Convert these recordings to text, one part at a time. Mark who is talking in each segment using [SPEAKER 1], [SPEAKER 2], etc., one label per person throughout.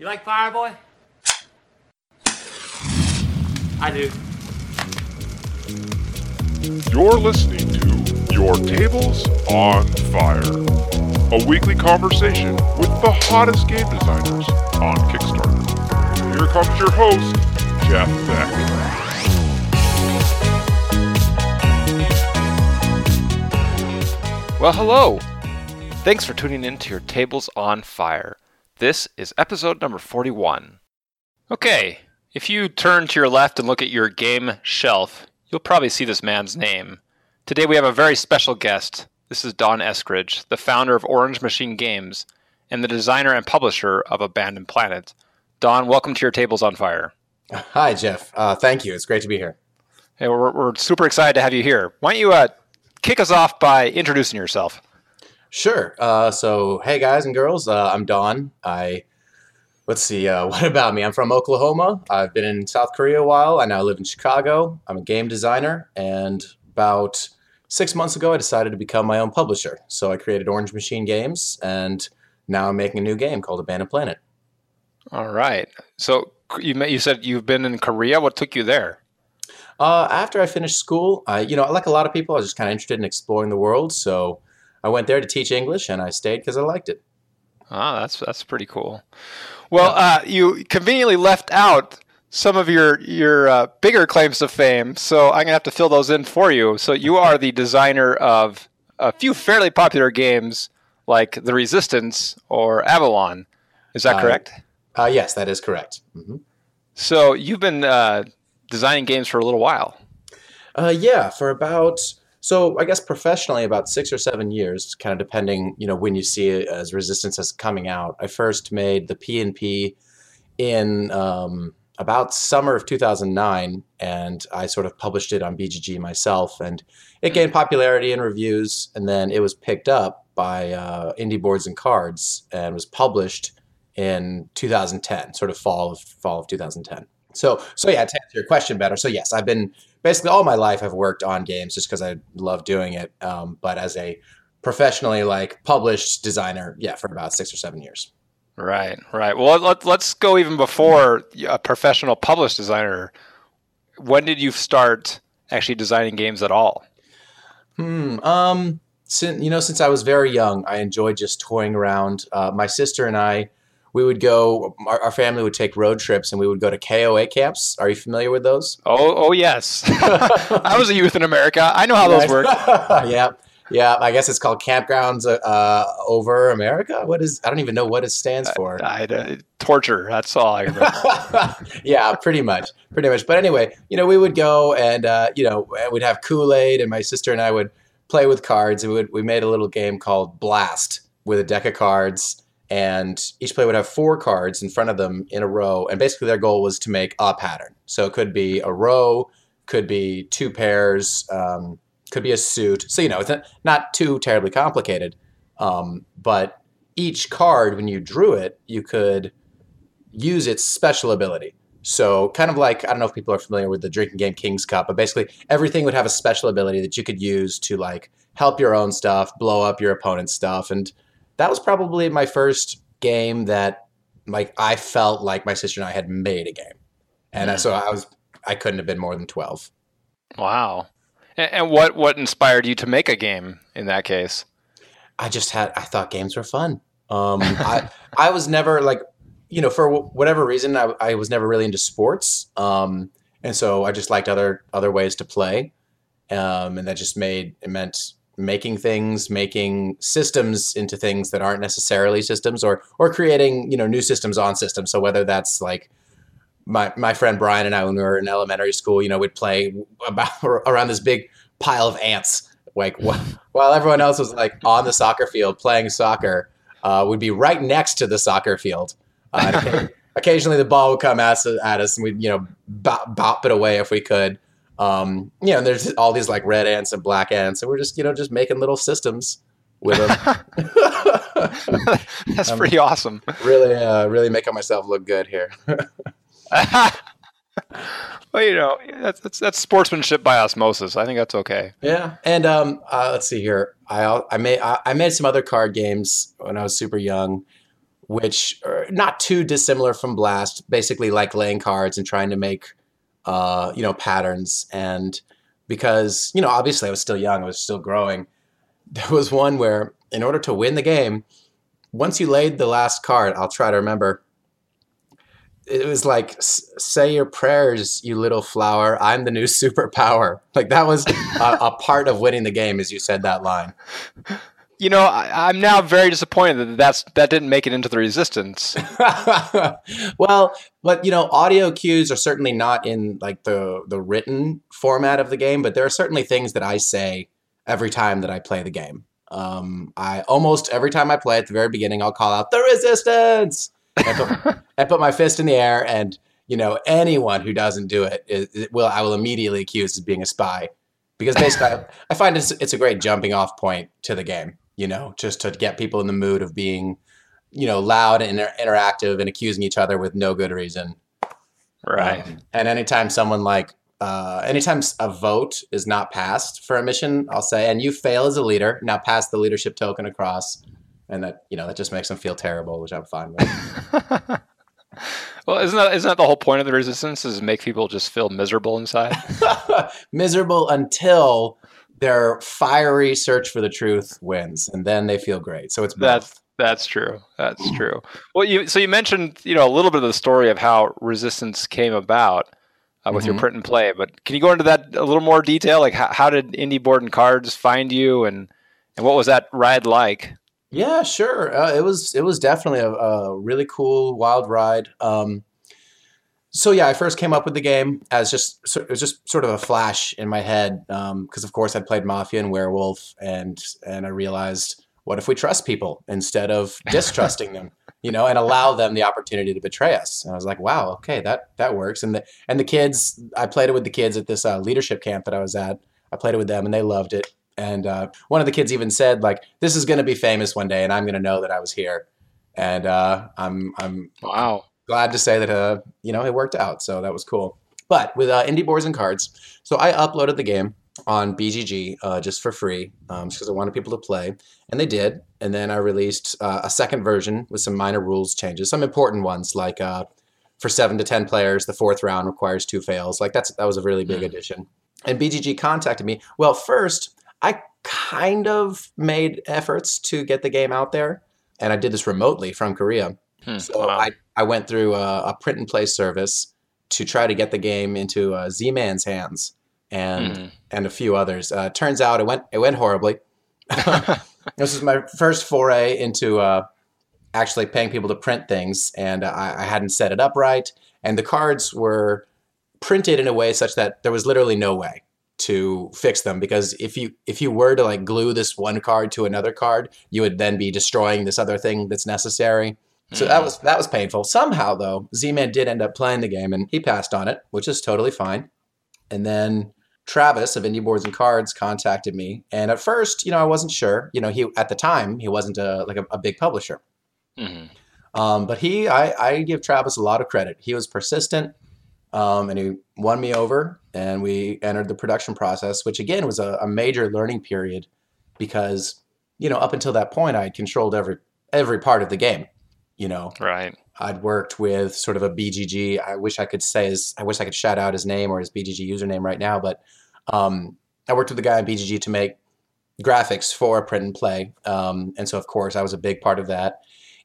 [SPEAKER 1] You like Fireboy? I do.
[SPEAKER 2] You're listening to Your Tables on Fire, a weekly conversation with the hottest game designers on Kickstarter. Here comes your host, Jeff Beck.
[SPEAKER 3] Well, hello. Thanks for tuning in to your Tables on Fire. This is episode number 41. Okay, if you turn to your left and look at your game shelf, you'll probably see this man's name. Today we have a very special guest. This is Don Eskridge, the founder of Orange Machine Games and the designer and publisher of Abandon Planet. Don, welcome to your Tables on Fire.
[SPEAKER 4] Hi, Jeff. Uh, thank you. It's great to be here.
[SPEAKER 3] Hey, we're, we're super excited to have you here. Why don't you uh, kick us off by introducing yourself?
[SPEAKER 4] Sure. Uh, so, hey, guys and girls, uh, I'm Don. I let's see. Uh, what about me? I'm from Oklahoma. I've been in South Korea a while. I now live in Chicago. I'm a game designer, and about six months ago, I decided to become my own publisher. So I created Orange Machine Games, and now I'm making a new game called Abandon Planet.
[SPEAKER 3] All right. So you you said you've been in Korea. What took you there?
[SPEAKER 4] Uh, after I finished school, I, you know, like a lot of people, I was just kind of interested in exploring the world. So I went there to teach English, and I stayed because I liked it.
[SPEAKER 3] Ah, that's that's pretty cool. Well, uh, you conveniently left out some of your your uh, bigger claims to fame, so I'm gonna have to fill those in for you. So you are the designer of a few fairly popular games like The Resistance or Avalon. Is that
[SPEAKER 4] Uh,
[SPEAKER 3] correct?
[SPEAKER 4] Uh, yes, that is correct. hmm
[SPEAKER 3] So you've been uh, designing games for a little while.
[SPEAKER 4] Uh, yeah, for about so I guess professionally about six or seven years, kind of depending, you know, when you see it as Resistance as coming out. I first made the PNP in um, about summer of 2009, and I sort of published it on BGG myself, and it gained popularity and reviews, and then it was picked up by uh, Indie Boards and Cards and was published in 2010, sort of fall of fall of 2010. So, so yeah, to answer your question better. So yes, I've been basically all my life I've worked on games just because I love doing it. Um, but as a professionally like published designer, yeah, for about six or seven years.
[SPEAKER 3] Right, right. Well, let, let's go even before a professional published designer. When did you start actually designing games at all?
[SPEAKER 4] Hmm. Um. Since you know, since I was very young, I enjoyed just toying around. Uh, my sister and I, we would go. Our, our family would take road trips, and we would go to KOA camps. Are you familiar with those?
[SPEAKER 3] Oh, oh yes. I was a youth in America. I know how those work.
[SPEAKER 4] yeah. Yeah, I guess it's called Campgrounds uh, Over America. What is? I don't even know what it stands for.
[SPEAKER 3] I, I, torture. That's all I remember.
[SPEAKER 4] yeah, pretty much, pretty much. But anyway, you know, we would go and uh, you know we'd have Kool Aid, and my sister and I would play with cards. We would, we made a little game called Blast with a deck of cards, and each player would have four cards in front of them in a row. And basically, their goal was to make a pattern. So it could be a row, could be two pairs, um, could be a suit. So you know, it's not, too terribly complicated. Um, but each card, when you drew it, you could use its special ability. So, kind of like, I don't know if people are familiar with the drinking game King's Cup, but basically everything would have a special ability that you could use to like help your own stuff, blow up your opponent's stuff. And that was probably my first game that like I felt like my sister and I had made a game. And so I was I couldn't have been more than 12.
[SPEAKER 3] wow. And, and what what inspired you to make a game in that case?
[SPEAKER 4] I just had I thought games were fun. Um, I I was never like you know for wh- whatever reason I, I was never really into sports, um, and so I just liked other other ways to play, um, and that just made it meant making things, making systems into things that aren't necessarily systems, or or creating you know new systems on systems. So whether that's like my my friend Brian and I when we were in elementary school, you know, we'd play about around this big pile of ants. Like wh- while everyone else was like on the soccer field playing soccer, uh, we'd be right next to the soccer field. Uh, occasionally, the ball would come at us, at us, and we'd you know bop, bop it away if we could. Um, you know, and there's all these like red ants and black ants, and we're just you know just making little systems with them.
[SPEAKER 3] That's
[SPEAKER 4] Um,
[SPEAKER 3] pretty awesome.
[SPEAKER 4] really, uh, really making myself look good here.
[SPEAKER 3] well, you know, that's, that's that's sportsmanship by osmosis. I think that's okay.
[SPEAKER 4] Yeah, and um, uh, let's see here. I I made I I made some other card games when I was super young. which are not too dissimilar from Blast. Basically, like laying cards and trying to make, uh, you know, patterns. And because you know, obviously, I was still young, I was still growing. There was one where, in order to win the game, once you laid the last card, I'll try to remember. It was like, say your prayers, you little flower. I'm the new superpower. Like that was a, a part of winning the game, as you said that line.
[SPEAKER 3] You know, I, I'm now very disappointed that that's that didn't make it into the resistance.
[SPEAKER 4] well, but you know, audio cues are certainly not in like the the written format of the game, but there are certainly things that I say every time that I play the game. Um, I almost every time I play at the very beginning, I'll call out the resistance. I put, put my fist in the air, and you know, anyone who doesn't do it, it will I will immediately accuse as being a spy, because basically, I, I find it's it's a great jumping off point to the game. You know, just to get people in the mood of being, you know, loud and inter- interactive and accusing each other with no good reason.
[SPEAKER 3] Right.
[SPEAKER 4] Um, and anytime someone like, uh, anytime a vote is not passed for a mission, I'll say, and you fail as a leader, now pass the leadership token across. And that, you know, that just makes them feel terrible, which I'm fine with.
[SPEAKER 3] well, isn't that isn't that the whole point of the resistance? Is make people just feel miserable inside?
[SPEAKER 4] Miserable until their fiery search for the truth wins, and then they feel great. So it's both.
[SPEAKER 3] That's that's true. That's true. Well, you so you mentioned you know a little bit of the story of how resistance came about uh, with your
[SPEAKER 4] Mhm.
[SPEAKER 3] print and play, but can you go into that a little more detail? Like how, how did Indie Board and Cards find you, and and what was that ride like?
[SPEAKER 4] Yeah, sure. Uh, it was it was definitely a, a really cool wild ride. Um, so yeah, I first came up with the game as just it was just sort of a flash in my head because of course I'd played Mafia and Werewolf and and I realized what if we trust people instead of distrusting them, you know, and allow them the opportunity to betray us. And I was like, wow, okay, that that works. And the and the kids, I played it with the kids at this uh, leadership camp that I was at. I played it with them and they loved it. And uh, one of the kids even said, like, this is going to be famous one day, and I'm going to know that I was here. And uh, I'm I'm
[SPEAKER 3] Wow.
[SPEAKER 4] Glad to say that uh, you know it worked out. So that was cool. But with uh, indie boards and cards, so I uploaded the game on BGG uh, just for free, um, because I wanted people to play, and they did. And then I released uh, a second version with some minor rules changes, some important ones like uh, for seven to ten players, the fourth round requires two fails. Like that's that was a really big
[SPEAKER 3] Hmm.
[SPEAKER 4] addition. And BGG contacted me. Well, first I kind of made efforts to get the game out there, and I did this remotely from Korea.
[SPEAKER 3] Hmm,
[SPEAKER 4] So
[SPEAKER 3] wow.
[SPEAKER 4] I, I went through a, a print and play service to try to get the game into uh, Z-Man's hands and
[SPEAKER 3] Mhm.
[SPEAKER 4] and a few others. Uh, turns out it went it went horribly. this is my first foray into uh, actually paying people to print things, and I, I hadn't set it up right. And the cards were printed in a way such that there was literally no way to fix them because if you if you were to like glue this one card to another card, you would then be destroying this other thing that's necessary. So that was that was painful. Somehow though, Z-Man did end up playing the game and he passed on it, which is totally fine. And then Travis of Indie Boards and Cards contacted me, and at first, you know, I wasn't sure. You know, he at the time he wasn't a like a, a big publisher,
[SPEAKER 3] Mhm.
[SPEAKER 4] um, but he I, I give Travis a lot of credit. He was persistent, um, and he won me over, and we entered the production process, which again was a, a major learning period because you know up until that point I had controlled every every part of the game. You know,
[SPEAKER 3] Right.
[SPEAKER 4] I'd worked with sort of a BGG. I wish I could say his, I wish I could shout out his name or his BGG username right now, but um, I worked with the guy at BGG to make graphics for print and play. Um, and so, of course, I was a big part of that.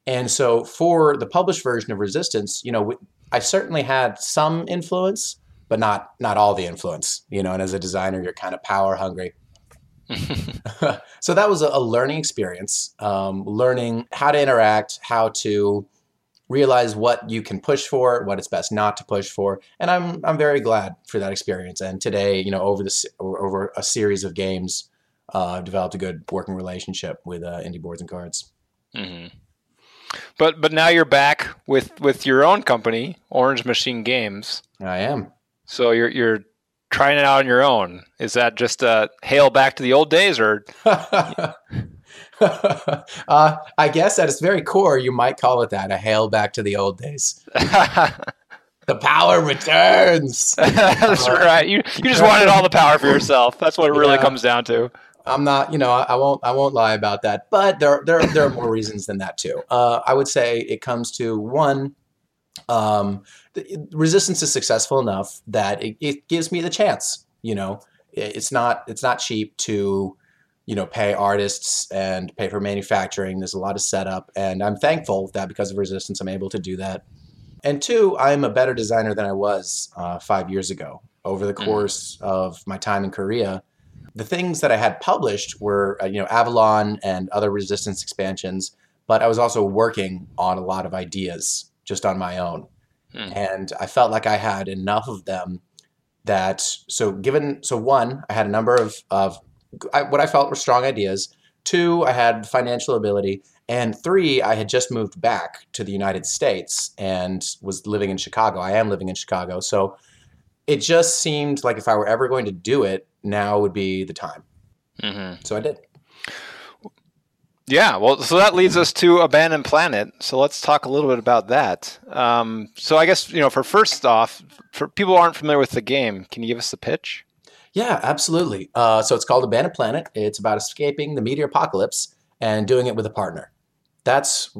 [SPEAKER 4] And so, for the published version of Resistance, you know, I certainly had some influence, but not not all the influence. You know, and as a designer, you're kind of power hungry. so that was a, learning experience, um, learning how to interact, how to realize what you can push for, what it's best not to push for, and I'm I'm very glad for that experience. And today, you know, over this over a series of games, uh, I've developed a good working relationship with uh, indie boards and cards.
[SPEAKER 3] hmm But but now you're back with with your own company, Orange Machine Games.
[SPEAKER 4] I am.
[SPEAKER 3] So you're you're trying it out on your own. Is that just a hail back to the old days, or
[SPEAKER 4] uh, I guess at its very core, you might call it that a hail back to the old days. The power returns.
[SPEAKER 3] that's right? You you just wanted all the power for yourself. That's what it really
[SPEAKER 4] Yeah.
[SPEAKER 3] comes down to.
[SPEAKER 4] I'm not, you know, I, I won't, I won't lie about that. But there, there, there are more reasons than that too. Uh, I would say it comes to one, um, the, resistance is successful enough that it, it gives me the chance. You know, It- it's not, it's not cheap to, you know, pay artists and pay for manufacturing. There's a lot of setup, and I'm thankful that because of resistance, I'm able to do that. And two, I'm a better designer than I was uh, five years ago. Over the
[SPEAKER 3] Mm.
[SPEAKER 4] course of my time in Korea, the things that I had published were, uh, you know, Avalon and other resistance expansions, but I was also working on a lot of ideas just on my own.
[SPEAKER 3] Hmm.
[SPEAKER 4] And I felt like I had enough of them that, so given, so one, I had a number of, of I, what I felt were strong ideas. Two, I had financial ability. And three, I had just moved back to the United States and was living in Chicago. I am living in Chicago. So it just seemed like if I were ever going to do it, now would be the time.
[SPEAKER 3] hmm
[SPEAKER 4] So I did.
[SPEAKER 3] Yeah, well, so that leads us to Abandon Planet. So let's talk a little bit about that. Um, so I guess you know, for first off, for people aren't familiar with the game, can you give us the pitch?
[SPEAKER 4] Yeah, absolutely. Uh, so it's called Abandon Planet. It's about escaping the meteor apocalypse and doing it with a partner. That's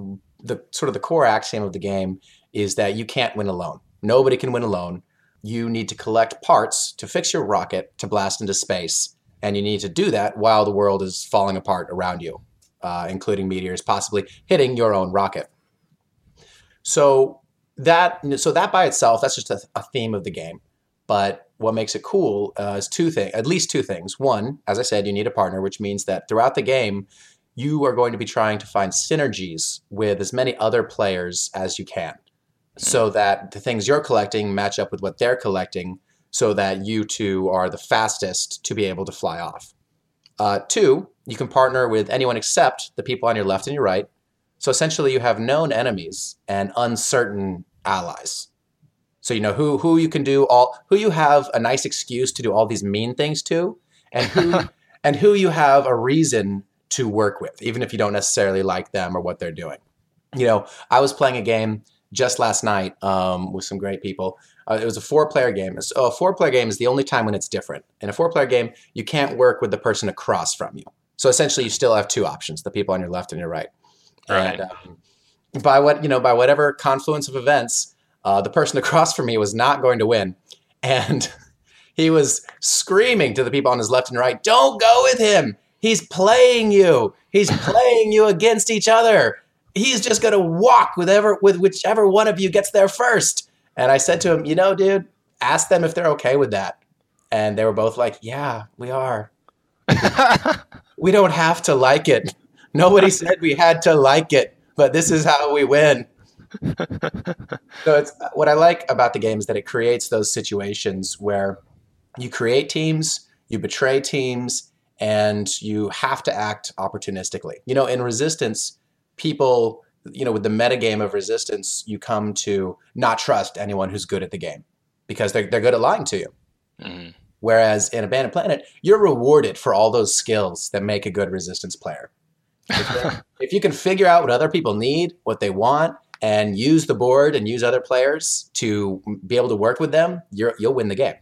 [SPEAKER 4] the sort of the core axiom of the game is that you can't win alone. Nobody can win alone. You need to collect parts to fix your rocket to blast into space, and you need to do that while the world is falling apart around you, uh, including meteors possibly hitting your own rocket. So that so that by itself, that's just a, a theme of the game. But what makes it cool uh, is two things, at least two things. One, as I said, you need a partner, which means that throughout the game, you are going to be trying to find synergies with as many other players as you can, so that the things you're collecting match up with what they're collecting, so that you two are the fastest to be able to fly off. Uh, two, you can partner with anyone except the people on your left and your right. So essentially, you have known enemies and uncertain allies. So you know who who you can do all who you have a nice excuse to do all these mean things to, and who and who you have a reason to work with, even if you don't necessarily like them or what they're doing. You know, I was playing a game just last night um, with some great people. Uh, it was a four-player game. So a four-player game is the only time when it's different. In a four-player game, you can't work with the person across from you. So essentially, you still have two options: the people on your left and your right.
[SPEAKER 3] Right.
[SPEAKER 4] And, um, by what you know, by whatever confluence of events, uh, the person across from me was not going to win, and he was screaming to the people on his left and right, "Don't go with him! He's playing you! He's playing you against each other! He's just going to walk with ever with whichever one of you gets there first. And I said to him, "You know, dude, ask them if they're okay with that." And they were both like, "Yeah, we are. We don't have to like it. Nobody said we had to like it, but this is how we win." so it's what I like about the game is that it creates those situations where you create teams, you betray teams, and you have to act opportunistically. You know, in Resistance, people, you know, with the metagame of Resistance, you come to not trust anyone who's good at the game because they're, they're good at lying to you.
[SPEAKER 3] Mhm.
[SPEAKER 4] Whereas in Abandon Planet, you're rewarded for all those skills that make a good Resistance player. If, if you can figure out what other people need, what they want, and use the board and use other players to be able to work with them, you're, you'll win the game.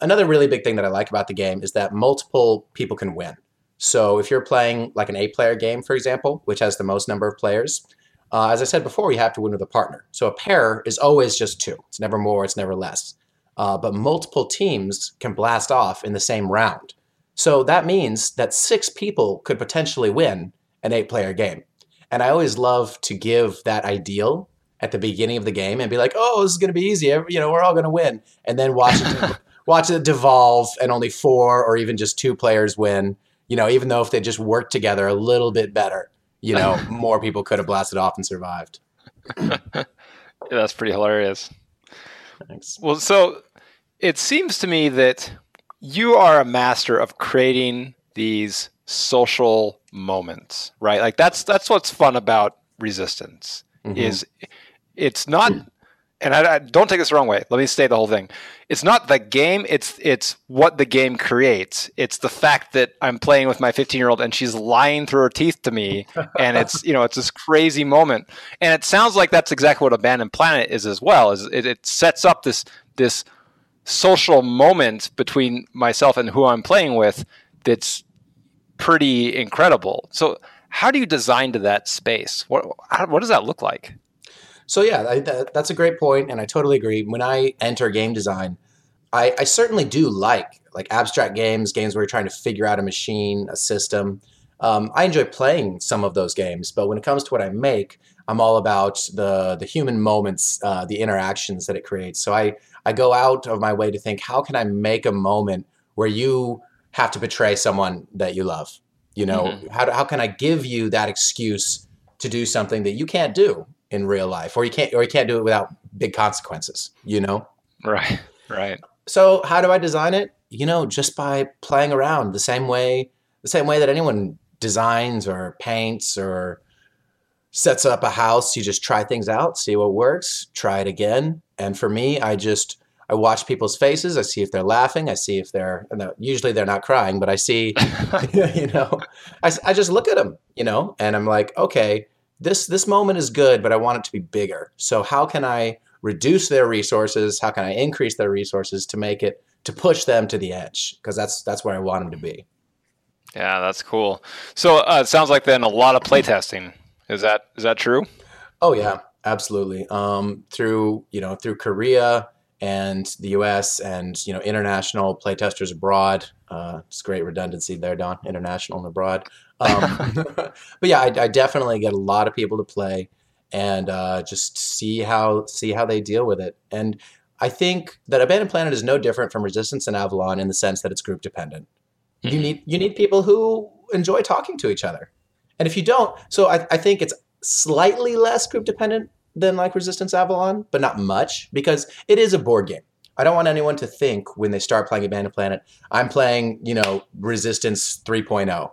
[SPEAKER 4] Another really big thing that I like about the game is that multiple people can win. So if you're playing like an eight-player game, for example, which has the most number of players, uh, as I said before, you have to win with a partner. So a pair is always just two. It's never more. It's never less. Uh, but multiple teams can blast off in the same round. So that means that six people could potentially win an eight-player game. And I always love to give that ideal at the beginning of the game and be like, "Oh, this is going to be easy. You know, we're all going to win." And then watch it, watch it devolve, and only four or even just two players win. You know, even though if they just worked together a little bit better, you know, more people could have blasted off and survived.
[SPEAKER 3] Yeah, that's pretty hilarious.
[SPEAKER 4] Thanks.
[SPEAKER 3] Well, so it seems to me that you are a master of creating these social moments, right? Like that's that's what's fun about resistance
[SPEAKER 4] Mhm.
[SPEAKER 3] is it's not and I, I don't take this the wrong way. Let me say the whole thing. It's not the game. It's it's what the game creates. It's the fact that I'm playing with my 15 year old and she's lying through her teeth to me, and it's you know it's this crazy moment. And it sounds like that's exactly what Abandon Planet is as well. Is it, it sets up this this social moment between myself and who I'm playing with. That's pretty incredible. So, how do you design to that space? What what does that look like?
[SPEAKER 4] So yeah, I, that, that's a great point, and I totally agree. When I enter game design, I, I certainly do like like abstract games, games where you're trying to figure out a machine, a system. Um, I enjoy playing some of those games, but when it comes to what I make, I'm all about the the human moments, uh, the interactions that it creates. So I I go out of my way to think, how can I make a moment where you have to betray someone that you love? You know, mm-hmm. how how can I give you that excuse to do something that you can't do in real life, or you can't or you can't do it without big consequences? You know,
[SPEAKER 3] right, right.
[SPEAKER 4] So how do I design it? You know, just by playing around the same way, the same way that anyone designs or paints or sets up a house. You just try things out, see what works, try it again. And for me, I just I watch people's faces. I see if they're laughing. I see if they're usually they're not crying, but I see, you know, I, I just look at them, you know, and I'm like, okay, this this moment is good, but I want it to be bigger. So how can I reduce their resources? How can I increase their resources to make it to push them to the edge? Because that's that's where I want them to be.
[SPEAKER 3] Yeah, that's cool. So uh, it sounds like then a lot of playtesting. Is that is that true?
[SPEAKER 4] Oh yeah, absolutely. Um, through you know through Korea and the U.S. and you know international playtesters abroad. Uh, it's great redundancy there, Don. International and abroad. Um, but yeah, I, I, definitely get a lot of people to play and uh, just see how see how they deal with it. And I think that Abandon Planet is no different from Resistance and Avalon in the sense that it's group dependent. Mm-hmm. You need you need people who enjoy talking to each other. And if you don't, so I, I think it's slightly less group dependent than like Resistance Avalon, but not much because it is a board game. I don't want anyone to think when they start playing Abandon Planet, I'm playing, you know, Resistance 3.0.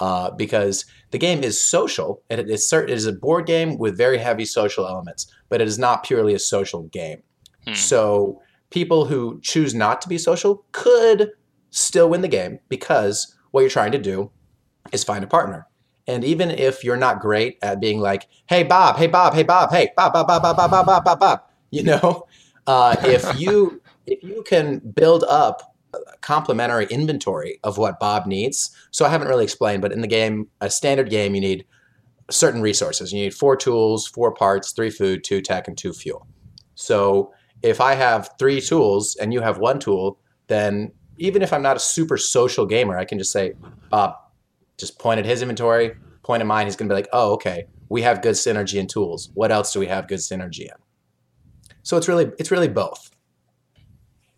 [SPEAKER 4] Uh, because the game is social. It is, it is a board game with very heavy social elements, but it is not purely a social game. Hmm. So people who choose not to be social could still win the game because what you're trying to do is find a partner. And even if you're not great at being like, hey, Bob, hey, Bob, hey, Bob, hey, Bob, Bob, Bob, Bob, Bob, Bob, Bob, Bob, Bob, you know, uh, if you if you can build up complementary inventory of what Bob needs. So I haven't really explained, but in the game, a standard game, you need certain resources. You need four tools, four parts, three food, two tech, and two fuel. So if I have three tools and you have one tool, then even if I'm not a super social gamer, I can just say, Bob, just point at his inventory, point at mine. He's going to be like, oh, okay, we have good synergy in tools. What else do we have good synergy in? So it's really it's really both.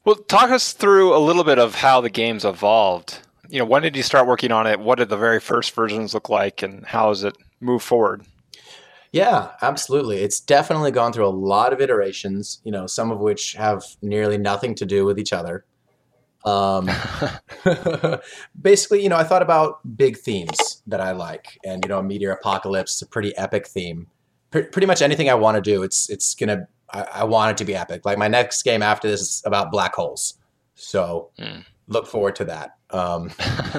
[SPEAKER 3] Well, talk us through a little bit of how the game's evolved. You know, when did you start working on it? What did the very first versions look like, and how has it moved forward?
[SPEAKER 4] Yeah, absolutely. It's definitely gone through a lot of iterations. You know, some of which have nearly nothing to do with each other. Um, basically, you know, I thought about big themes that I like, and you know, a meteor apocalypse is a pretty epic theme. P- pretty much anything I want to do, it's it's gonna. I, I, want it to be epic. Like my next game after this is about black holes, so mm. look forward to that. Um,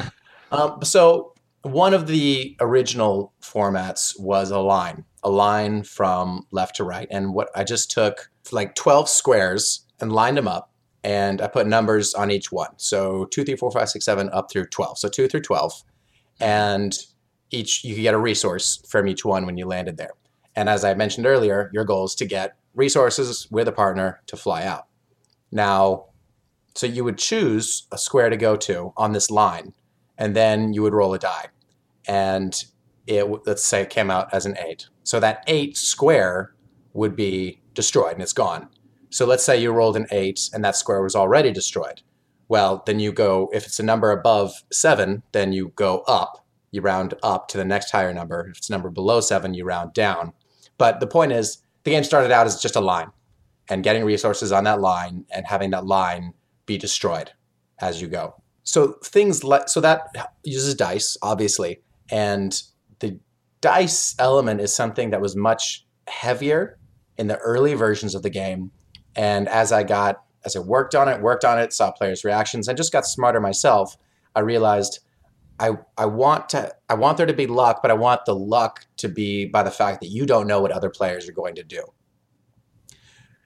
[SPEAKER 4] um, so one of the original formats was a line, a line from left to right, and what I just took like twelve squares and lined them up and I put numbers on each one. So two, three, four, five, six, seven, up through 12. So two through 12. And each, you get a resource from each one when you landed there. And as I mentioned earlier, your goal is to get resources with a partner to fly out. Now, so you would choose a square to go to on this line, and then you would roll a die. And it, let's say it came out as an eight. So that eight square would be destroyed and it's gone. So let's say you rolled an eight and that square was already destroyed. Well, then you go, if it's a number above seven, then you go up. You round up to the next higher number. If it's a number below seven, you round down. But the point is, the game started out as just a line and getting resources on that line and having that line be destroyed as you go. So things like, so that uses dice, obviously. And the dice element is something that was much heavier in the early versions of the game and as I got, as I worked on it, worked on it, saw players' reactions, and just got smarter myself, I realized I, I want to I want there to be luck, but I want the luck to be by the fact that you don't know what other players are going to do.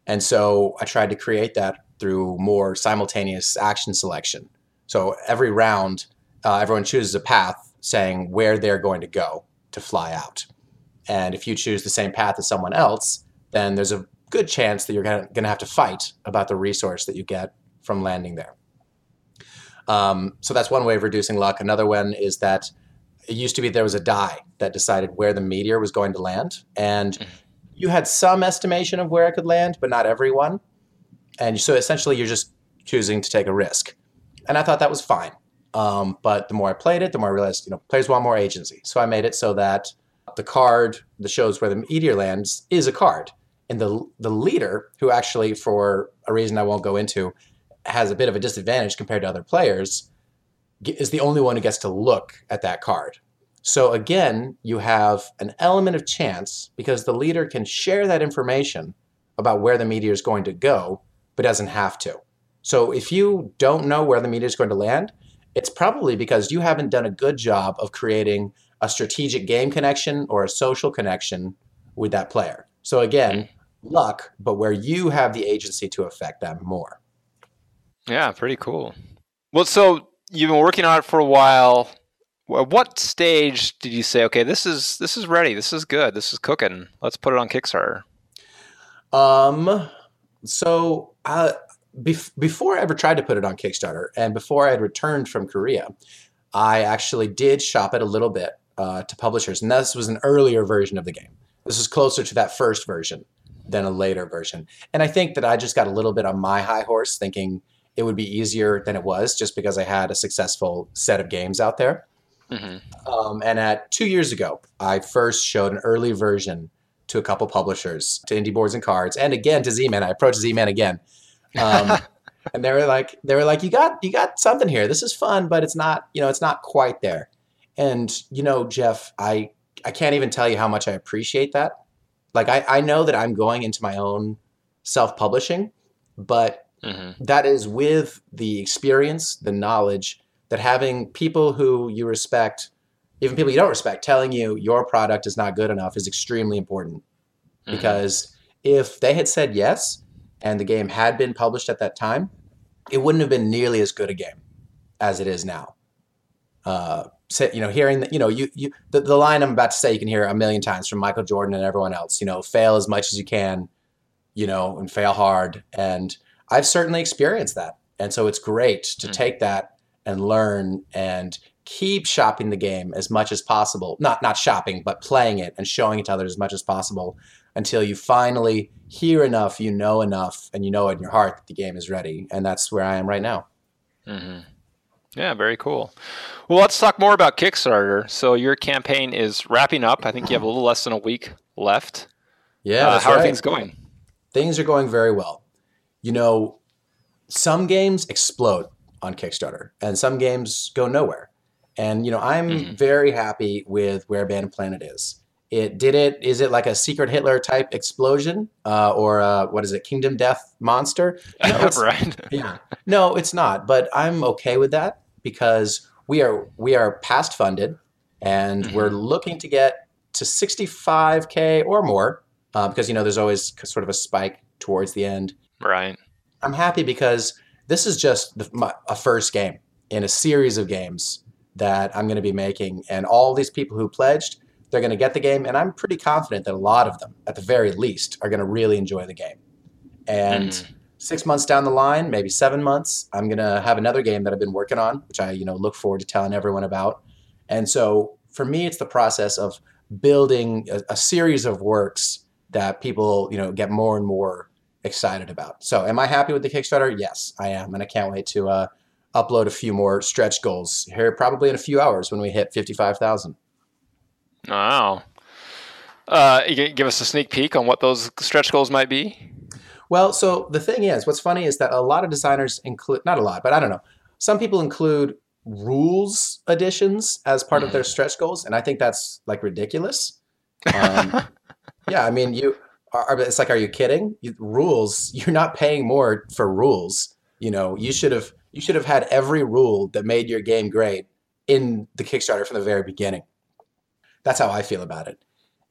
[SPEAKER 4] And so I tried to create that through more simultaneous action selection. So every round, uh, everyone chooses a path, saying where they're going to go to fly out. And if you choose the same path as someone else, then there's a good chance that you're going to have to fight about the resource that you get from landing there. Um, so that's one way of reducing luck. Another one is that it used to be there was a die that decided where the meteor was going to land, and you had some estimation of where it could land, but not everyone. And so essentially, you're just choosing to take a risk, and I thought that was fine. Um, but the more I played it, the more I realized, you know, players want more agency. So I made it so that the card that shows where the meteor lands is a card, and the the leader, who actually, for a reason I won't go into, has a bit of a disadvantage compared to other players, is the only one who gets to look at that card. So again, you have an element of chance because the leader can share that information about where the meteor is going to go, but doesn't have to. So if you don't know where the meteor is going to land, it's probably because you haven't done a good job of creating a strategic game connection or a social connection with that player. So again, mm-hmm. luck, but where you have the agency to affect them more.
[SPEAKER 3] Yeah, pretty cool. Well, so you've been working on it for a while. At what stage did you say, okay, this is this is ready, this is good, this is cooking, let's put it on Kickstarter?
[SPEAKER 4] Um, so uh, bef- before I ever tried to put it on Kickstarter, and before I had returned from Korea, I actually did shop it a little bit uh, to publishers, and this was an earlier version of the game. This was closer to that first version than a later version, and I think that I just got a little bit on my high horse, thinking it would be easier than it was, just because I had a successful set of games out there. Mm-hmm. Um, and at two years ago, I first showed an early version to a couple publishers, to Indie Boards and Cards, and again to Z-Man. I approached Z-Man again, um, and they were like, they were like, you got, you got something here. This is fun, but it's not, you know, it's not quite there. And you know, Jeff, I, I can't even tell you how much I appreciate that. Like, I, I know that I'm going into my own self-publishing, but mm-hmm. that is with the experience, the knowledge that having people who you respect, even people you don't respect, telling you your product is not good enough is extremely important. Mm-hmm. Because if they had said yes and the game had been published at that time, it wouldn't have been nearly as good a game as it is now. Uh, so, you know, hearing that, you know, you, you the, the line I'm about to say, you can hear a million times from Michael Jordan and everyone else, you know, fail as much as you can, you know, and fail hard. And I've certainly experienced that. And so it's great to mm-hmm. take that and learn and keep shopping the game as much as possible. Not not shopping, but playing it and showing it to others as much as possible until you finally hear enough, you know enough, and you know in your heart that the game is ready. And that's where I am right now.
[SPEAKER 3] Mm-hmm. Yeah, very cool. Well, let's talk more about Kickstarter. So your campaign is wrapping up. I think you have a little less than a week left.
[SPEAKER 4] Yeah,
[SPEAKER 3] uh, how
[SPEAKER 4] right.
[SPEAKER 3] are things going?
[SPEAKER 4] Things are going very well. You know, some games explode on Kickstarter, and some games go nowhere. And you know, I'm mm-hmm. very happy with where Abandon Planet is. It did it. Is it like a secret Hitler type explosion, uh, or uh, what is it, Kingdom Death monster?
[SPEAKER 3] No, right?
[SPEAKER 4] yeah, no, it's not. But I'm okay with that because we are we are past funded, and mm-hmm. we're looking to get to 65k or more uh, because you know there's always sort of a spike towards the end.
[SPEAKER 3] Right.
[SPEAKER 4] I'm happy because this is just the, my, a first game in a series of games that I'm going to be making. And all these people who pledged, they're going to get the game. And I'm pretty confident that a lot of them, at the very least, are going to really enjoy the game. And mm. six months down the line, maybe seven months, I'm going to have another game that I've been working on, which I, you know, look forward to telling everyone about. And so for me, it's the process of building a, a series of works that people, you know, get more and more excited about. So, am I happy with the Kickstarter? Yes, I am, and I can't wait to uh, upload a few more stretch goals here, probably in a few hours when we hit fifty-five thousand.
[SPEAKER 3] Wow! Uh, you give us a sneak peek on what those stretch goals might be.
[SPEAKER 4] Well, so the thing is, what's funny is that a lot of designers include not a lot, but I don't know. Some people include rules additions as part of their mm. stretch goals, and I think that's like ridiculous. Um, yeah, I mean, you are, it's like, are you kidding? You, rules, you're not paying more for rules. You know, you should have you should have had every rule that made your game great in the Kickstarter from the very beginning. That's how I feel about it.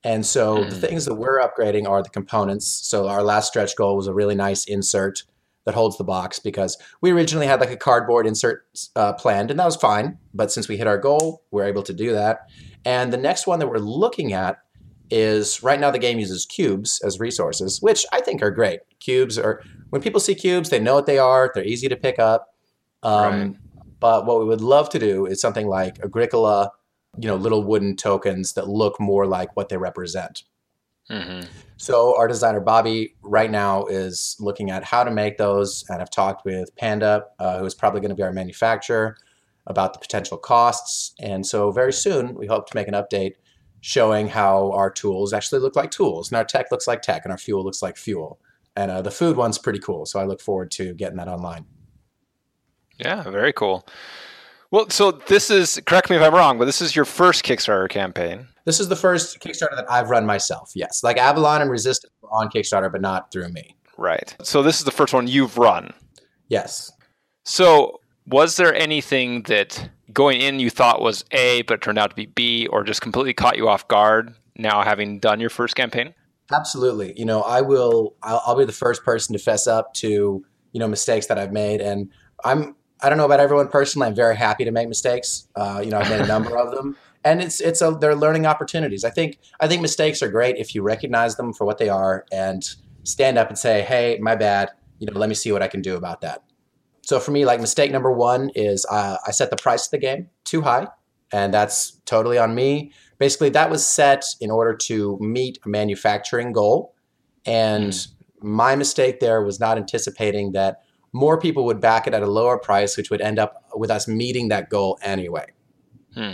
[SPEAKER 4] And so mm. the things that we're upgrading are the components. So our last stretch goal was a really nice insert that holds the box because we originally had like a cardboard insert uh, planned, and that was fine. But since we hit our goal, we're able to do that. And the next one that we're looking at is right now the game uses cubes as resources, which I think are great. Cubes are when people see cubes, they know what they are. They're easy to pick up. Um,
[SPEAKER 3] Right.
[SPEAKER 4] But what we would love to do is something like Agricola, you know, little wooden tokens that look more like what they represent.
[SPEAKER 3] hmm
[SPEAKER 4] So our designer Bobby right now is looking at how to make those, and I've talked with Panda, uh, who is probably going to be our manufacturer, about the potential costs. And so very soon we hope to make an update showing how our tools actually look like tools, and our tech looks like tech, and our fuel looks like fuel. And uh, the food one's pretty cool, so I look forward to getting that online.
[SPEAKER 3] Yeah, very cool. Well, so this is correct me if I'm wrong, but this is your first Kickstarter campaign.
[SPEAKER 4] This is the first Kickstarter that I've run myself. Yes, like Avalon and Resistance were on Kickstarter, but not through me.
[SPEAKER 3] Right. So this is the first one you've run.
[SPEAKER 4] Yes.
[SPEAKER 3] So was there anything that going in you thought was A, but turned out to be B, or just completely caught you off guard now having done your first campaign?
[SPEAKER 4] Absolutely. You know, I will. I'll, I'll be the first person to fess up to you know mistakes that I've made, and I'm. I don't know about everyone personally. I'm very happy to make mistakes. Uh, you know, I've made a number of them, and it's it's a they're learning opportunities. I think I think mistakes are great if you recognize them for what they are and stand up and say, "Hey, my bad. You know, let me see what I can do about that." So for me, like mistake number one is uh, I set the price of the game too high, and that's totally on me. Basically that was set in order to meet a manufacturing goal and my mistake there was not anticipating that more people would back it at a lower price which would end up with us meeting that goal anyway.
[SPEAKER 3] Hmm.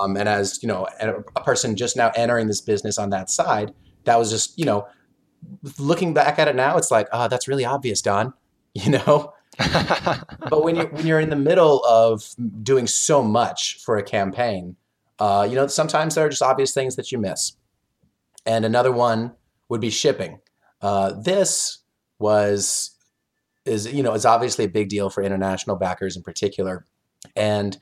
[SPEAKER 4] um, and as you know a, a person just now entering this business on that side that was just you know looking back at it now it's like oh that's really obvious don you know but when you when you're in the middle of doing so much for a campaign, uh, you know sometimes there are just obvious things that you miss. And another one would be shipping. Uh, this was is you know is obviously a big deal for international backers in particular, and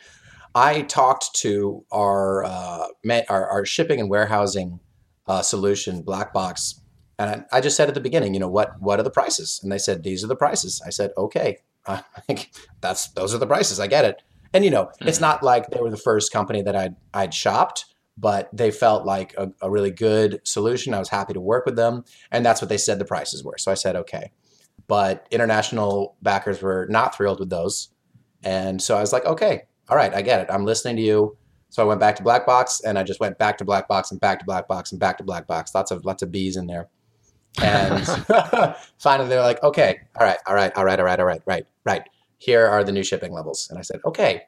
[SPEAKER 4] I talked to our uh, our, our shipping and warehousing uh, solution, Black Box, and I, just said at the beginning, you know, what what are the prices? And they said these are the prices. I said, okay, that's those are the prices. I get it. And you know, it's mm-hmm. not like they were the first company that I'd I'd shopped, but they felt like a, a really good solution. I was happy to work with them, and that's what they said the prices were. So I said, okay. But international backers were not thrilled with those, and so I was like, okay, all right, I get it. I'm listening to you. So I went back to Black Box, and I just went back to Black Box and back to Black Box and back to Black Box. Lots of lots of bees in there. And finally, they're like, okay, all right, all right, all right, all right, all right, right, right. Here are the new shipping levels. And I said, okay.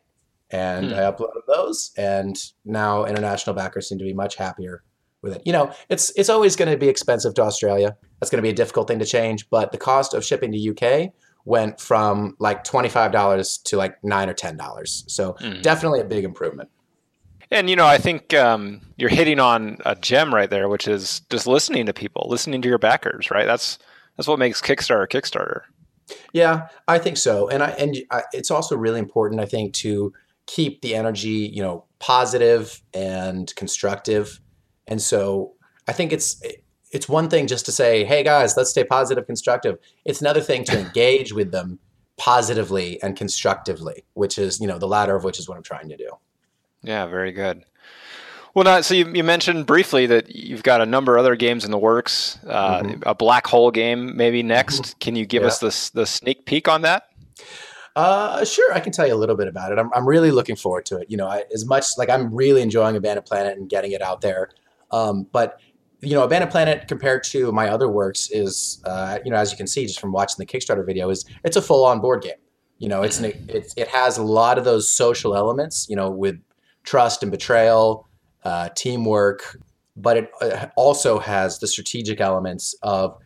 [SPEAKER 4] And
[SPEAKER 3] Hmm.
[SPEAKER 4] I uploaded those, and now international backers seem to be much happier with it. You know, it's it's always going to be expensive to Australia. That's going to be a difficult thing to change. But the cost of shipping to UK went from like twenty five dollars to like nine or ten dollars. So
[SPEAKER 3] Mhm.
[SPEAKER 4] definitely a big improvement.
[SPEAKER 3] And you know, I think um, you're hitting on a gem right there, which is just listening to people, listening to your backers. Right? That's that's what makes Kickstarter Kickstarter.
[SPEAKER 4] Yeah, I think so, and I and I, it's also really important, I think, to keep the energy, you know, positive and constructive. And so I think it's it's one thing just to say, "Hey guys, let's stay positive, constructive." It's another thing to engage with them positively and constructively, which is you know the latter of which is what I'm trying to do.
[SPEAKER 3] Yeah, very good. Well, now, so you, you mentioned briefly that you've got a number of other games in the works. Uh,
[SPEAKER 4] Mhm.
[SPEAKER 3] A black hole game, maybe next. Can you give
[SPEAKER 4] Yeah.
[SPEAKER 3] us the the sneak peek on that?
[SPEAKER 4] Uh, sure, I can tell you a little bit about it. I'm, I'm really looking forward to it. You know, I, as much like I'm really enjoying Abandon Planet and getting it out there. Um, but you know, Abandon Planet compared to my other works is, uh, you know, as you can see just from watching the Kickstarter video, is it's a full-on board game. You know, it's an, it's it has a lot of those social elements. You know, with trust and betrayal, uh, teamwork, but it uh, also has the strategic elements of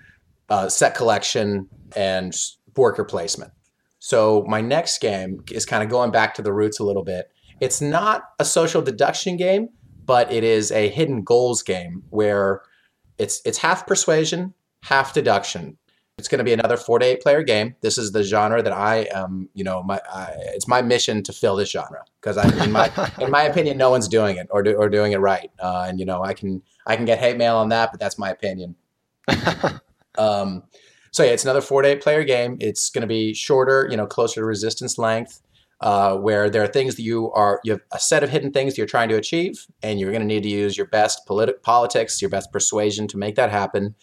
[SPEAKER 4] uh, set collection and worker placement. So my next game is kind of going back to the roots a little bit. It's not a social deduction game, but it is a hidden goals game where it's it's half persuasion, half deduction. It's going to be another four to eight player game. This is the genre that I am, you know, my I, it's my mission to fill this genre because I, in my in my opinion, no one's doing it or do, or doing it right. Uh, and you know, I can I can get hate mail on that, but that's my opinion. Um, so yeah, it's another four to eight player game. It's going to be shorter, you know, closer to resistance length, uh, where there are things that you are you have a set of hidden things you're trying to achieve, and you're going to need to use your best politi- politics, your best persuasion to make that happen,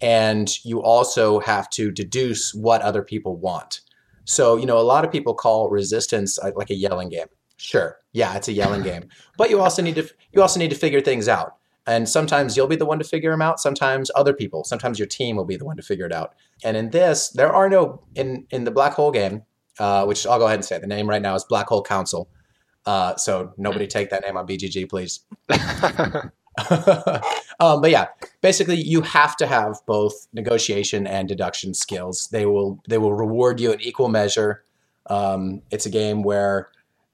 [SPEAKER 4] and you also have to deduce what other people want. So you know, a lot of people call resistance uh, like a yelling game. Sure, yeah, it's a yelling game, but you also need to you also need to figure things out. And sometimes you'll be the one to figure them out. Sometimes other people. Sometimes your team will be the one to figure it out. And in this, there are no in in the black hole game, uh, which I'll go ahead and say the name right now is Black Hole Council. Uh, so nobody take that name on BGG, please. um, but yeah, basically, you have to have both negotiation and deduction skills. They will they will reward you in equal measure. Um, it's a game where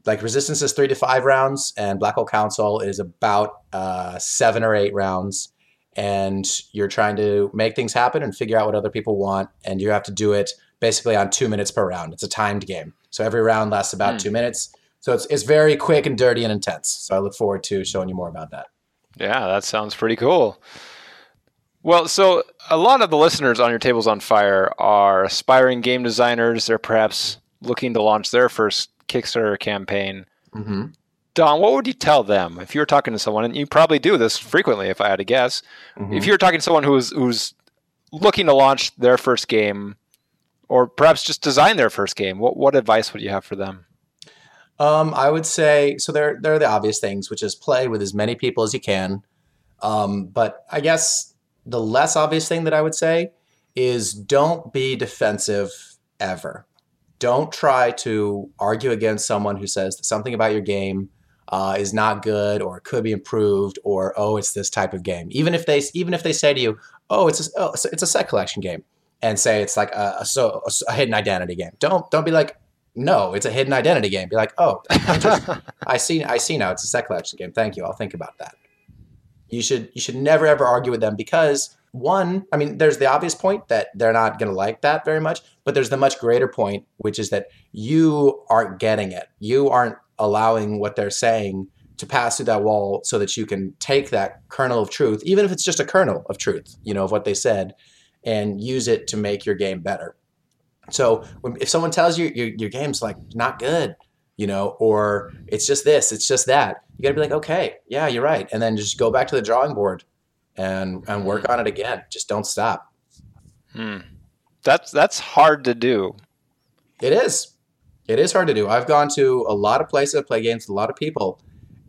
[SPEAKER 4] like resistance is three to five rounds and black hole council is about uh, seven or eight rounds. And you're trying to make things happen and figure out what other people want. And you have to do it basically on two minutes per round. It's a timed game. So every round lasts about
[SPEAKER 3] Hmm.
[SPEAKER 4] two minutes. So it's, it's very quick and dirty and intense. So i look forward to showing you more about that
[SPEAKER 3] Yeah, that sounds pretty cool. Well, so a lot of the listeners on your tables on fire are aspiring game designers. They're perhaps looking to launch their first Kickstarter campaign.
[SPEAKER 4] mm-hmm.
[SPEAKER 3] Don, what would you tell them if you were talking to someone, and you probably do this frequently, if I had to guess.
[SPEAKER 4] Mm-hmm.
[SPEAKER 3] If you were talking to someone who's who's looking to launch their first game, or perhaps just design their first game, what what advice would you have for them?
[SPEAKER 4] Um, I would say so. There, there are the obvious things, which is play with as many people as you can. Um, but I guess the less obvious thing that I would say is don't be defensive ever. Don't try to argue against someone who says something about your game uh, is not good or could be improved or oh it's this type of game. Even if they even if they say to you oh it's a, oh, it's a- set collection game and say it's like a, a a hidden identity game. Don't don't be like no it's a hidden identity game. Be like oh. I see. I see now. It's a set collection game. Thank you. I'll think about that. You should. You should never ever argue with them because one. I mean, there's the obvious point that they're not going to like that very much, but there's the much greater point, which is that you aren't getting it. You aren't allowing what they're saying to pass through that wall, so that you can take that kernel of truth, even if it's just a kernel of truth, you know, of what they said, and use it to make your game better. So when, if someone tells you your, your game's like not good, you know, or it's just this, it's just that. You got to be like, okay, yeah, you're right, and then just go back to the drawing board and and work on it again. Just don't stop.
[SPEAKER 3] Hmm. That's that's hard to do.
[SPEAKER 4] It is, it is hard to do. I've gone to a lot of places, to play games with a lot of people,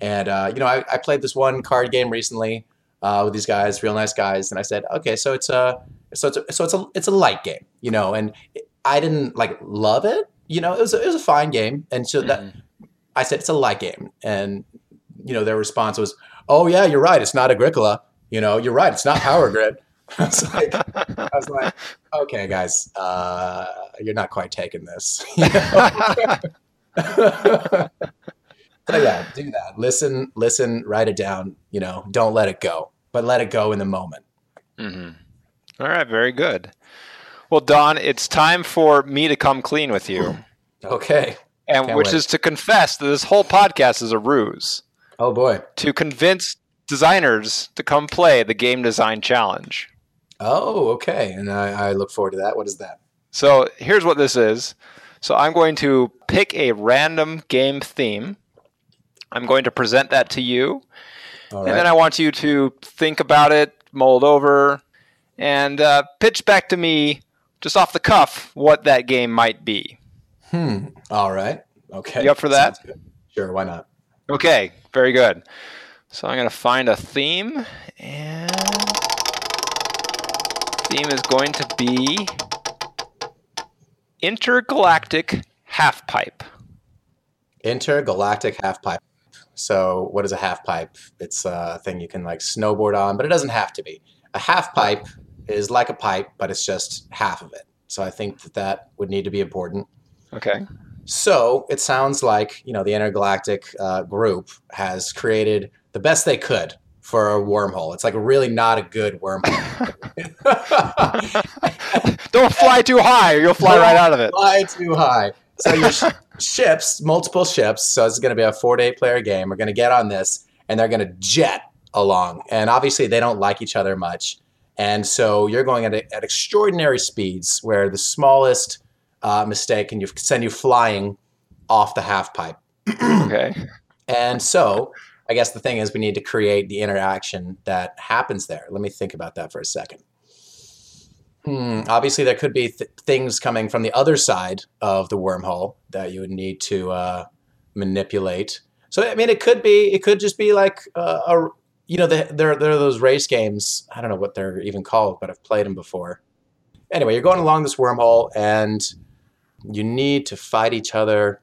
[SPEAKER 4] and uh, you know, I, I played this one card game recently uh, with these guys, real nice guys, and I said, okay, so it's a so it's a, so it's a it's a light game, you know, and I didn't like love it. You know, it was a, it was a fine game, and so that
[SPEAKER 3] Mhm.
[SPEAKER 4] I said it's a light game, and you know their response was, "Oh yeah, you're right. It's not Agricola. You know, you're right. It's not Power Grid." I was like, I was like, okay, guys, uh, you're not quite taking this. You know? so yeah, do that. Listen, listen, write it down. You know, don't let it go, but let it go in the moment.
[SPEAKER 3] hmm All right, very good. Well, Don, it's time for me to come clean with you,
[SPEAKER 4] Okay.
[SPEAKER 3] and
[SPEAKER 4] Can't
[SPEAKER 3] which
[SPEAKER 4] wait.
[SPEAKER 3] is to confess that this whole podcast is a ruse
[SPEAKER 4] Oh boy.
[SPEAKER 3] to convince designers to come play the game design challenge.
[SPEAKER 4] Oh, okay. And I, I look forward to that. What is that?
[SPEAKER 3] So here's what this is. So I'm going to pick a random game theme. I'm going to present that to you,
[SPEAKER 4] All
[SPEAKER 3] and then I want you to think about it, mold over, and uh, pitch back to me just off the cuff what that game might be.
[SPEAKER 4] Hmm. All right. Okay.
[SPEAKER 3] You up for that?
[SPEAKER 4] Sure. Why not?
[SPEAKER 3] Okay, very good. So I'm going to find a theme, and theme is going to be intergalactic half pipe.
[SPEAKER 4] Intergalactic half pipe. So, what is a half pipe? It's a thing you can like snowboard on, but it doesn't have to be. A half pipe is like a pipe, but it's just half of it. So, I think that that would need to be important.
[SPEAKER 3] Okay.
[SPEAKER 4] So, it sounds like you know the intergalactic uh, group has created the best they could for a wormhole. It's like really not a good wormhole.
[SPEAKER 3] Don't fly too high, or you'll fly right out of it.
[SPEAKER 4] fly too high. So your sh- ships, multiple ships, so it's going to be a four to eight player game, are going to get on this and they're going to jet along. And obviously they don't like each other much. And so you're going at, at extraordinary speeds where the smallest uh, mistake can you send you flying off the half pipe.
[SPEAKER 3] okay.
[SPEAKER 4] And so I guess the thing is we need to create the interaction that happens there. Let me think about that for a second. Hmm, obviously, there could be th- things coming from the other side of the wormhole that you would need to uh, manipulate. So, I mean, it could be, it could just be like uh, a, you know, the, there, there are those race games. I don't know what they're even called, but I've played them before. Anyway, you're going along this wormhole and you need to fight each other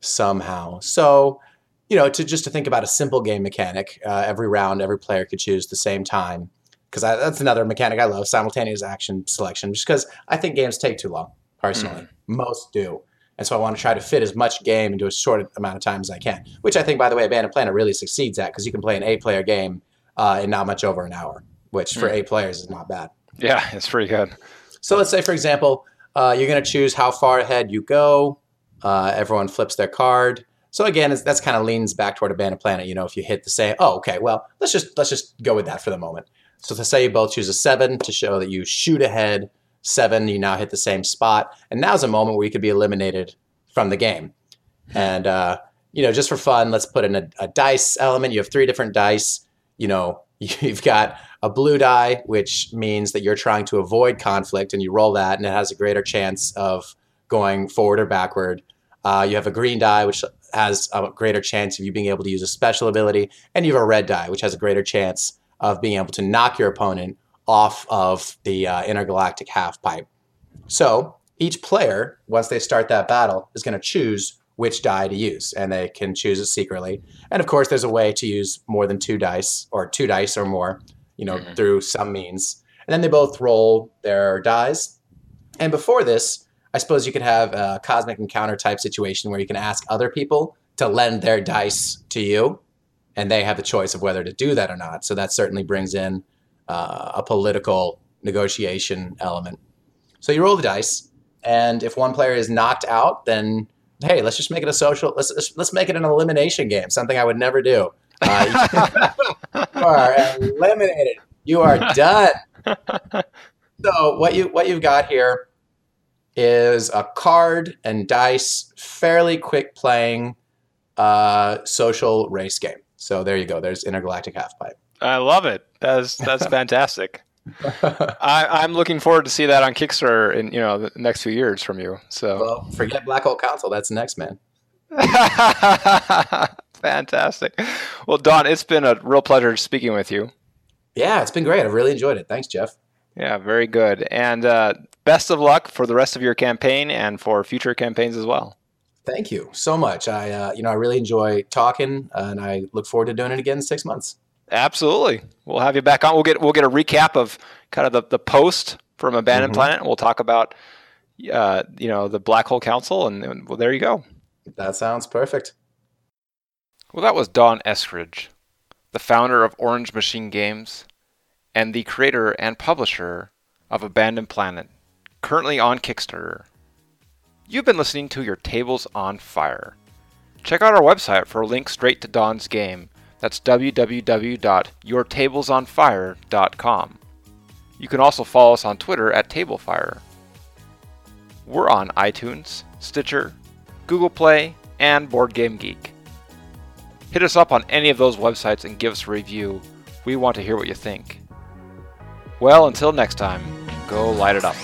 [SPEAKER 4] somehow. So, you know, to just to think about a simple game mechanic, uh, every round, every player could choose the same time because that's another mechanic I love simultaneous action selection, just because I think games take too long, personally. Mm. Most do. And so I want to try to fit as much game into a short amount of time as I can, which I think, by the way, Abandon Planet really succeeds at because you can play an eight player game uh, in not much over an hour, which for mm. eight players is not bad.
[SPEAKER 3] Yeah, it's pretty good.
[SPEAKER 4] So let's say, for example, uh, you're going to choose how far ahead you go. Uh, everyone flips their card. So again, that's kind of leans back toward Abandon Planet. You know, if you hit the say, oh, okay, well, let's just let's just go with that for the moment. So to say you both choose a seven to show that you shoot ahead seven, you now hit the same spot, and now's a moment where you could be eliminated from the game. And uh, you know, just for fun, let's put in a, a dice element. You have three different dice. You know, you've got a blue die, which means that you're trying to avoid conflict, and you roll that, and it has a greater chance of going forward or backward. Uh, you have a green die, which has a greater chance of you being able to use a special ability, and you have a red die, which has a greater chance of being able to knock your opponent off of the uh, intergalactic half pipe. So each player, once they start that battle, is going to choose which die to use, and they can choose it secretly. And of course, there's a way to use more than two dice, or two dice or more, you know, mm-hmm. through some means. And then they both roll their dies. And before this, I suppose you could have a cosmic encounter type situation where you can ask other people to lend their dice to you and they have the choice of whether to do that or not. So that certainly brings in uh, a political negotiation element. So you roll the dice, and if one player is knocked out, then hey, let's just make it a social. Let's let's make it an elimination game. Something I would never do. Uh, you are eliminated. You are done. So what you what you've got here is a card and dice, fairly quick playing uh, social race game. So there you go. There's intergalactic half pipe.
[SPEAKER 3] I love it. That's that's fantastic. I, am looking forward to see that on Kickstarter in you know the next few years from you. So
[SPEAKER 4] well, forget Black Hole Council. That's next, man.
[SPEAKER 3] Fantastic. Well, Don, it's been a real pleasure speaking with you.
[SPEAKER 4] Yeah, it's been great. I've really enjoyed it. Thanks, Jeff.
[SPEAKER 3] Yeah, very good. And uh, best of luck for the rest of your campaign and for future campaigns as well.
[SPEAKER 4] Thank you so much. I, uh, you know, I really enjoy talking, uh, and I look forward to doing it again in six months.
[SPEAKER 3] Absolutely, we'll have you back on. We'll get we'll get a recap of kind of the, the post from Abandon mm-hmm. Planet. We'll talk about, uh, you know, the Black Hole Council, and, and well, there you go.
[SPEAKER 4] That sounds perfect.
[SPEAKER 3] Well, that was Don Eskridge, the founder of Orange Machine Games, and the creator and publisher of Abandon Planet, currently on Kickstarter. You've been listening to Your Tables on Fire. Check out our website for a link straight to Don's game. That's www.yourtablesonfire.com. You can also follow us on Twitter at TableFire. We're on iTunes, Stitcher, Google Play, and Board Game Geek. Hit us up on any of those websites and give us a review. We want to hear what you think. Well, until next time, go light it up.